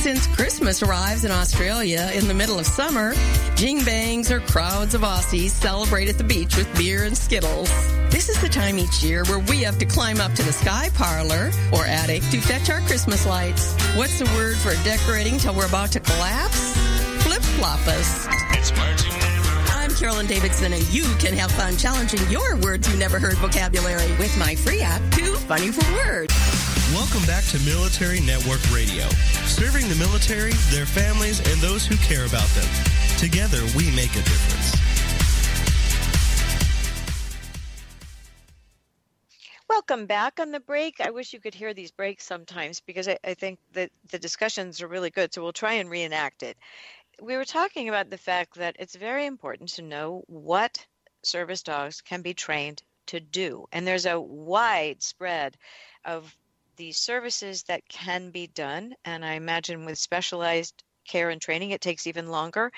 Since Christmas arrives in Australia in the middle of summer, jingbangs or crowds of Aussies celebrate at the beach with beer and skittles. This is the time each year where we have to climb up to the sky parlor or attic to fetch our Christmas lights. What's the word for decorating till we're about to collapse? It's words you never heard. I'm Carolyn Davidson, and you can have fun challenging your words you never heard vocabulary with my free app, Too Funny for Words. Welcome back to Military Network Radio, serving the military, their families, and those who care about them. Together, we make a difference. Welcome back on the break. I wish you could hear these breaks sometimes because I, I think that the discussions are really good. So we'll try and reenact it. We were talking about the fact that it's very important to know what service dogs can be trained to do. And there's a wide spread of the services that can be done. And I imagine with specialized care and training, it takes even longer.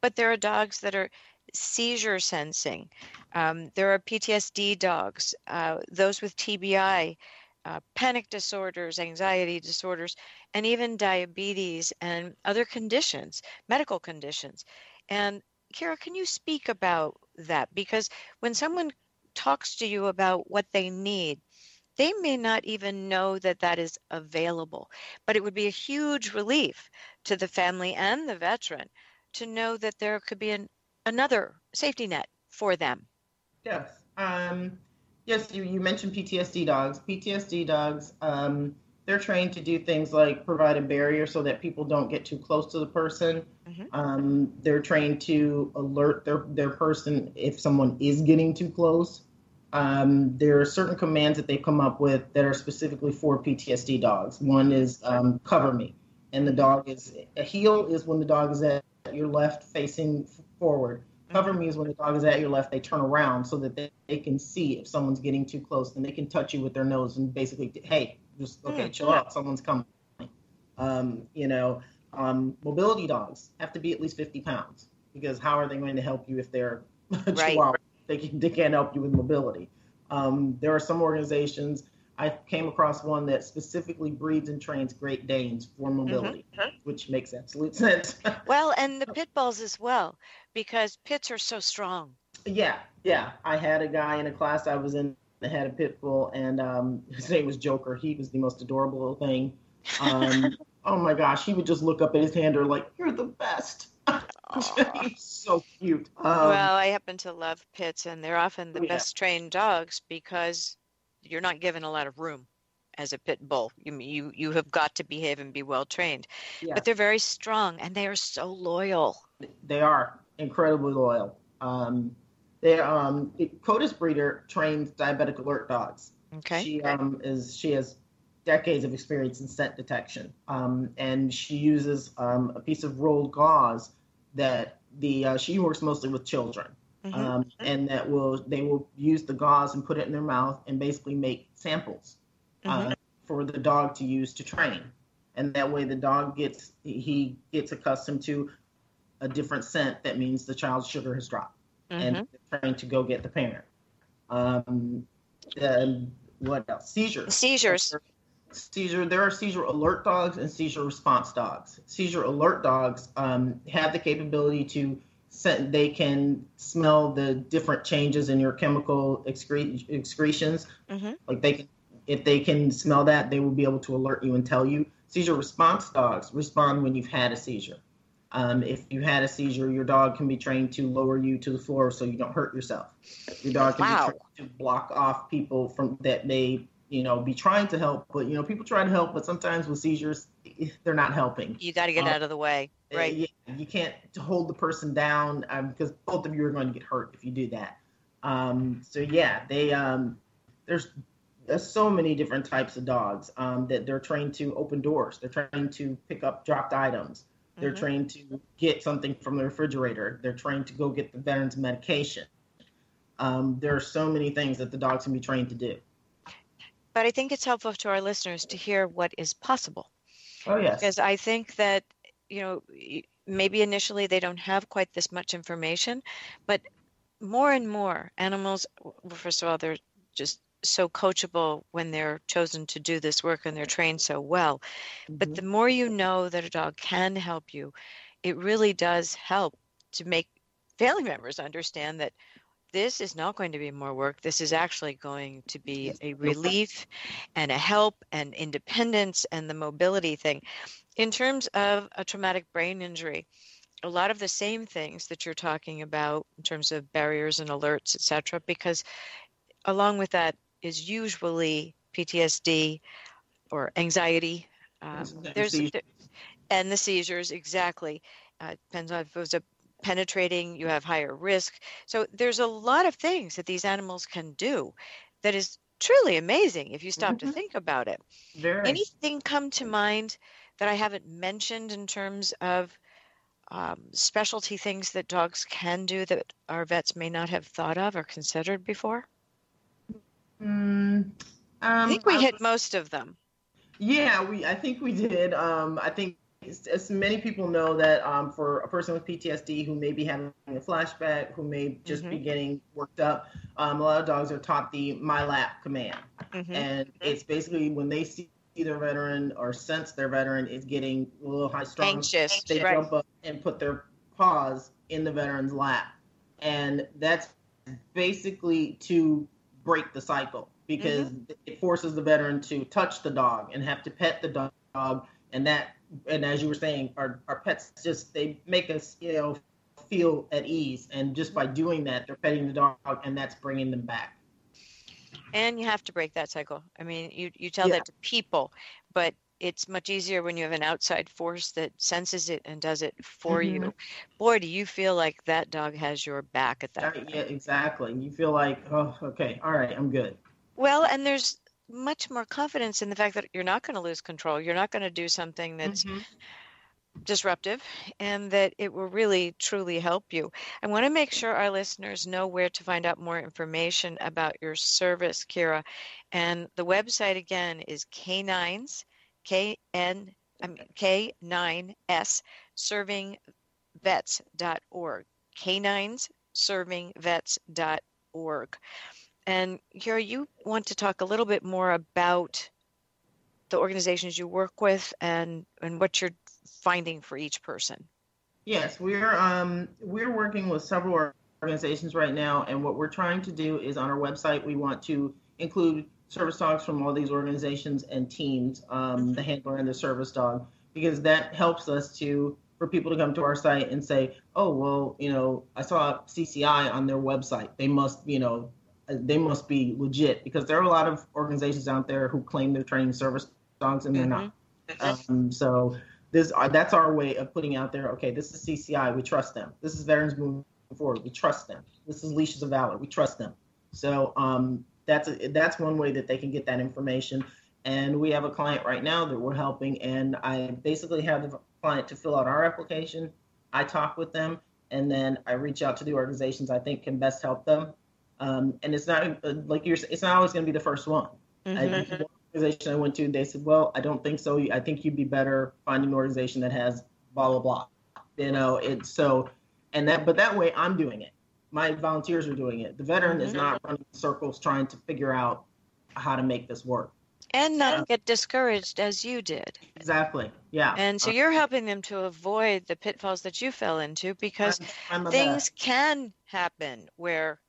But there are dogs that are seizure sensing. Um, there are PTSD dogs, uh, those with TBI, uh, panic disorders, anxiety disorders, and even diabetes and other conditions, medical conditions. And Kira, can you speak about that? Because when someone talks to you about what they need, they may not even know that that is available. But it would be a huge relief to the family and the veteran to know that there could be an, another safety net for them. Yes. Um, yes, you, you mentioned PTSD dogs. PTSD dogs, um, they're trained to do things like provide a barrier so that people don't get too close to the person. Mhm. Um, they're trained to alert their, their person if someone is getting too close. Um, there are certain commands that they come up with that are specifically for PTSD dogs. One is um, cover me, and the dog is a heel is when the dog is at your left facing forward. Cover me is when the dog is at your left, they turn around so that they, they can see if someone's getting too close and they can touch you with their nose and basically, hey, just okay, Mm, chill out, someone's coming. Um, you know, um, mobility dogs have to be at least 50 pounds because how are they going to help you if they're a Right. chihuahua? They, can, they can't help you with mobility. Um, there are some organizations, I came across one that specifically breeds and trains Great Danes for mobility, which makes absolute sense. Well, and the pit bulls as well, because pits are so strong. Yeah, yeah. I had a guy in a class I was in that had a pit bull, and um, his name was Joker. He was the most adorable little thing. Um, oh my gosh, he would just look up at his handler like, "You're the best." He's so cute. Um, well, I happen to love pits, and they're often the Yeah. best trained dogs because you're not given a lot of room as a pit bull. You you you have got to behave and be well trained, yeah, but they're very strong and they are so loyal. they are incredibly loyal. Um, they um, it, Coda's breeder trains diabetic alert dogs. Okay. She um, is she has decades of experience in scent detection, um, and she uses um, a piece of rolled gauze that the uh, she works mostly with children, Mhm. um, and that will they will use the gauze and put it in their mouth and basically make samples uh, for the dog to use to train, and that way the dog gets he gets accustomed to a different scent. That means the child's sugar has dropped and they're trying to go get the parent. Um, and what else? Seizures. Seizures. Seizure. There are seizure alert dogs and seizure response dogs. Seizure alert dogs um, have the capability to they can smell the different changes in your chemical excre- excretions. Mhm. Like they can, if they can smell that, they will be able to alert you and tell you. Seizure response dogs respond when you've had a seizure. Um, if you had a seizure, your dog can be trained to lower you to the floor so you don't hurt yourself. Your dog can Wow. be trained to block off people from that may, you know, be trying to help, but you know, people try to help, but sometimes with seizures, they're not helping. You got to get Uh, out of the way. Uh, Right. yeah, you can't hold the person down um, because both of you are going to get hurt if you do that. Um, so yeah, they um, there's there's so many different types of dogs um, that they're trained to open doors. They're trained to pick up dropped items. They're Mhm. trained to get something from the refrigerator. They're trained to go get the veteran's medication. Um, there are so many things that the dogs can be trained to do. But I think it's helpful to our listeners to hear what is possible. Oh yes. because I think that you know maybe initially they don't have quite this much information, but more and more animals. w- First of all, they're just so coachable when they're chosen to do this work and they're trained so well. But Mhm. the more you know that a dog can help you, it really does help to make family members understand that this is not going to be more work. This is actually going to be a relief and a help and independence and the mobility thing. In terms of a traumatic brain injury, a lot of the same things that you're talking about in terms of barriers and alerts, etc., because along with that is usually PTSD, or anxiety. Um, there's there- and the seizures exactly uh, depends on if it was a penetrating. You have higher risk. So there's a lot of things that these animals can do that is truly amazing if you stop to Mhm. think about it. Very. Anything come to mind that I haven't mentioned in terms of um, specialty things that dogs can do that our vets may not have thought of or considered before? Mm, um, I think we I hit most of them. Yeah, we. I think we did. Um, I think as, many people know that um, for a person with PTSD who may be having a flashback, who may just be getting worked up, um, a lot of dogs are taught the my lap command, Mhm. and it's basically when they see their veteran or sense their veteran is getting a little high strung, Anxious, they right. jump up and put their paws in the veteran's lap, and that's basically to break the cycle because it forces the veteran to touch the dog and have to pet the dog and that and as you were saying our, our pets just they make us you know feel at ease and just by doing that they're petting the dog and that's bringing them back And you have to break that cycle. I mean, you, you tell Yeah. that to people, but it's much easier when you have an outside force that senses it and does it for you. Mhm. Boy, do you feel like that dog has your back at that Right, yeah exactly you feel like oh okay all right i'm good Well, and there's much more confidence in the fact that you're not going to lose control. You're not going to do something that's Mhm. disruptive and that it will really truly help you. I want to make sure our listeners know where to find out more information about your service, Kira. And the website again is K9s, K-N, I mean, K9S, servingvets.org. K9s, servingvets.org. And Kira, you want to talk a little bit more about the organizations you work with and, and what you're finding for each person. Yes, we're um we're working with several organizations right now, and what we're trying to do is on our website we want to include service dogs from all these organizations and teams, um, the handler and the service dog, because that helps us to for people to come to our site and say, oh well, you know, I saw CCI on their website, they must, you know, they must be legit because there are a lot of organizations out there who claim they're training service dogs and they're not. Um, so this uh, that's our way of putting out there. Okay, this is CCI. We trust them. This is Veterans Moving Forward. We trust them. This is Leashes of Valor. We trust them. So um, that's a, that's one way that they can get that information. And we have a client right now that we're helping, and I basically have the client to fill out our application. I talk with them, and then I reach out to the organizations I think can best help them. Um, and it's not uh, like you're. It's not always going to be the first one. I, Mhm. one organization I went to, they said, "Well, I don't think so. I think you'd be better finding an organization that has blah blah blah." You know, it's so, and that, but that way I'm doing it. My volunteers are doing it. The veteran is Mhm. not running circles trying to figure out how to make this work. And not get discouraged as you did. Exactly. Yeah. And so you're helping them to avoid the pitfalls that you fell into because I'm a things can happen where,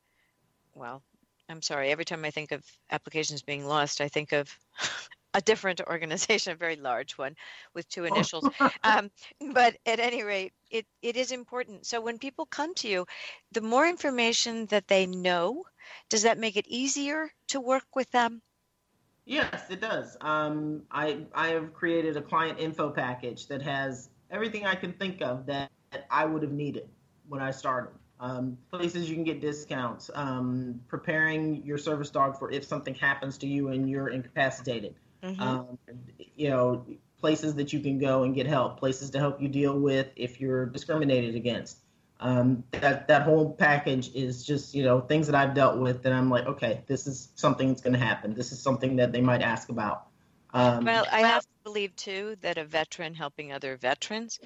well, I'm sorry, every time I think of applications being lost, I think of a different organization, a very large one with two initials. um, but at any rate, it, it is important. So when people come to you, the more information that they know, does that make it easier to work with them? Yes, it does. Um, I I have created a client info package that has everything I can think of that, that I would have needed when I started. Um, places you can get discounts, um, preparing your service dog for if something happens to you and you're incapacitated. Mhm. Um, you know, places that you can go and get help, places to help you deal with if you're discriminated against. Um, that that whole package is just you know things that I've dealt with that I'm like, okay, this is something that's going to happen. This is something that they might ask about. Um, Well, I have to believe too that a veteran helping other veterans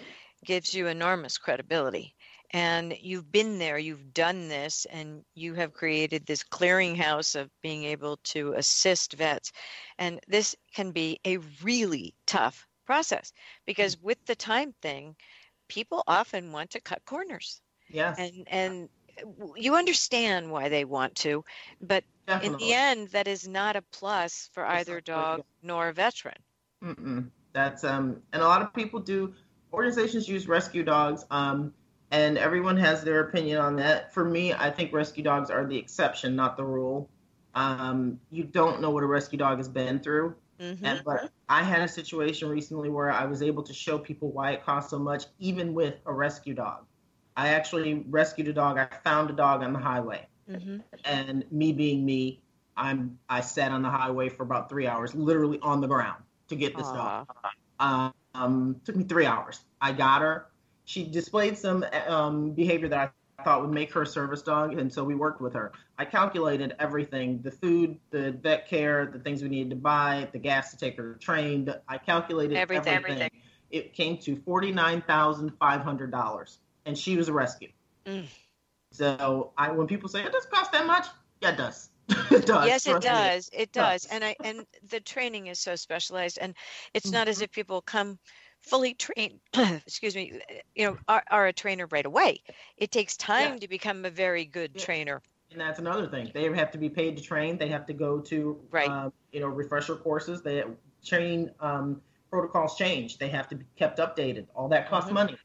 gives you enormous credibility. And you've been there, you've done this, and you have created this clearinghouse of being able to assist vets. And this can be a really tough process because with the time thing, people often want to cut corners. yes, And and you understand why they want to, but in the end, that is not a plus for either dog nor a veteran. Mm-mm. That's um, and a lot of people do. Organizations use rescue dogs, um, and everyone has their opinion on that. For me, I think rescue dogs are the exception, not the rule. Um, you don't know what a rescue dog has been through. Mhm. And, but I had a situation recently where I was able to show people why it costs so much, even with a rescue dog. I actually rescued a dog. I found a dog on the highway, Mhm. and me being me, I'm I sat on the highway for about three hours, literally on the ground, to get this dog. Um, took me three hours. I got her. She displayed some um, behavior that I thought would make her a service dog, and so we worked with her. I calculated everything: the food, the vet care, the things we needed to buy, the gas to take her to train. I calculated Everything. everything. It came to forty nine thousand five hundred dollars, and she was a rescue. Mm. So I, when people say it doesn't cost that much, yeah, it does. it does. yes, it Trust me. does. It does. does. And I and the training is so specialized, and it's not Mm-hmm. as if people come fully trained. excuse me. You know, are, are a trainer right away. It takes time to become a very good Yeah. trainer. And that's another thing. They have to be paid to train. They have to go to, Right. um, you know, refresher courses. They train um, protocols change. They have to be kept updated. All that costs Mhm. money.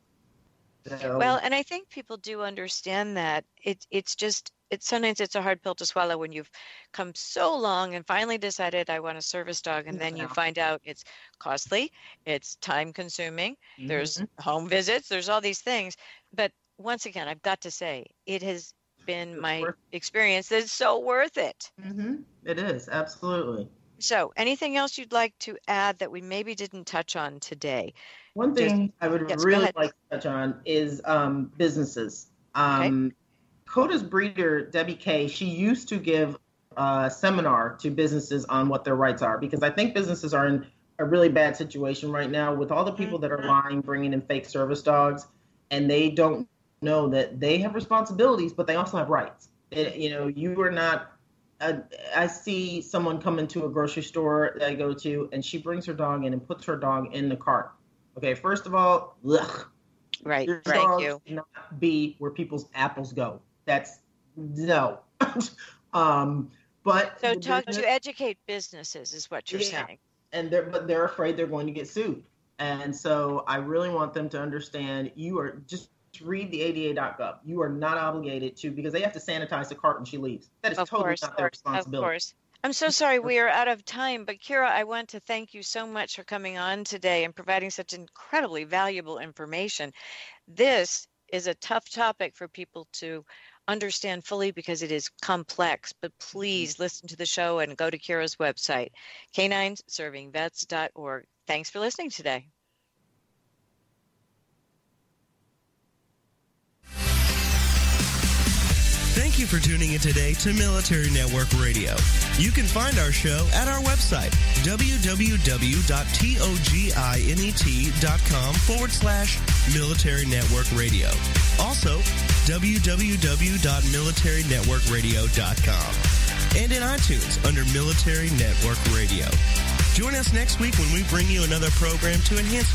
So, Well, and I think people do understand that. It's it's just it's sometimes it's a hard pill to swallow when you've come so long and finally decided I want a service dog, and then you find out it's costly, it's time consuming. There's mhm. home visits, there's all these things. But once again, I've got to say, it has been my experience that it's so worth it. Mhm. It is absolutely. So, anything else you'd like to add that we maybe didn't touch on today? One Just- thing I would yes, really like to touch on is um, businesses. Um, Coda's breeder, Debbie Kay, she used to give a seminar to businesses on what their rights are because I think businesses are in a really bad situation right now with all the people that are Mhm. lying, bringing in fake service dogs, and they don't know that they have responsibilities, but they also have rights. It, you know, you are not. Uh, I see someone come into a grocery store that I go to, and she brings her dog in and puts her dog in the cart. Okay, first of all, ugh, Right. your Thank dogs you. should Not be where people's apples go. That's no. um, but So, talk business- to educate businesses is what you're Yeah. saying. and they're but they're afraid they're going to get sued. And so I really want them to understand you are just read the ADA.gov. You are not obligated to because they have to sanitize the cart when she leaves. That is Of totally course, not their responsibility. Of course. I'm so sorry we are out of time, but Kira, I want to thank you so much for coming on today and providing such incredibly valuable information. This is a tough topic for people to understand fully because it is complex, but mm-hmm. please listen to the show and go to Kira's website, canineservingvets.org. Thanks for listening today. Thank you for tuning in today to Military Network Radio. You can find our show at our website, www.toginet.com forward slash Military Network Radio. Also, www.militarynetworkradio.com. And in iTunes under Military Network Radio. Join us next week when we bring you another program to enhance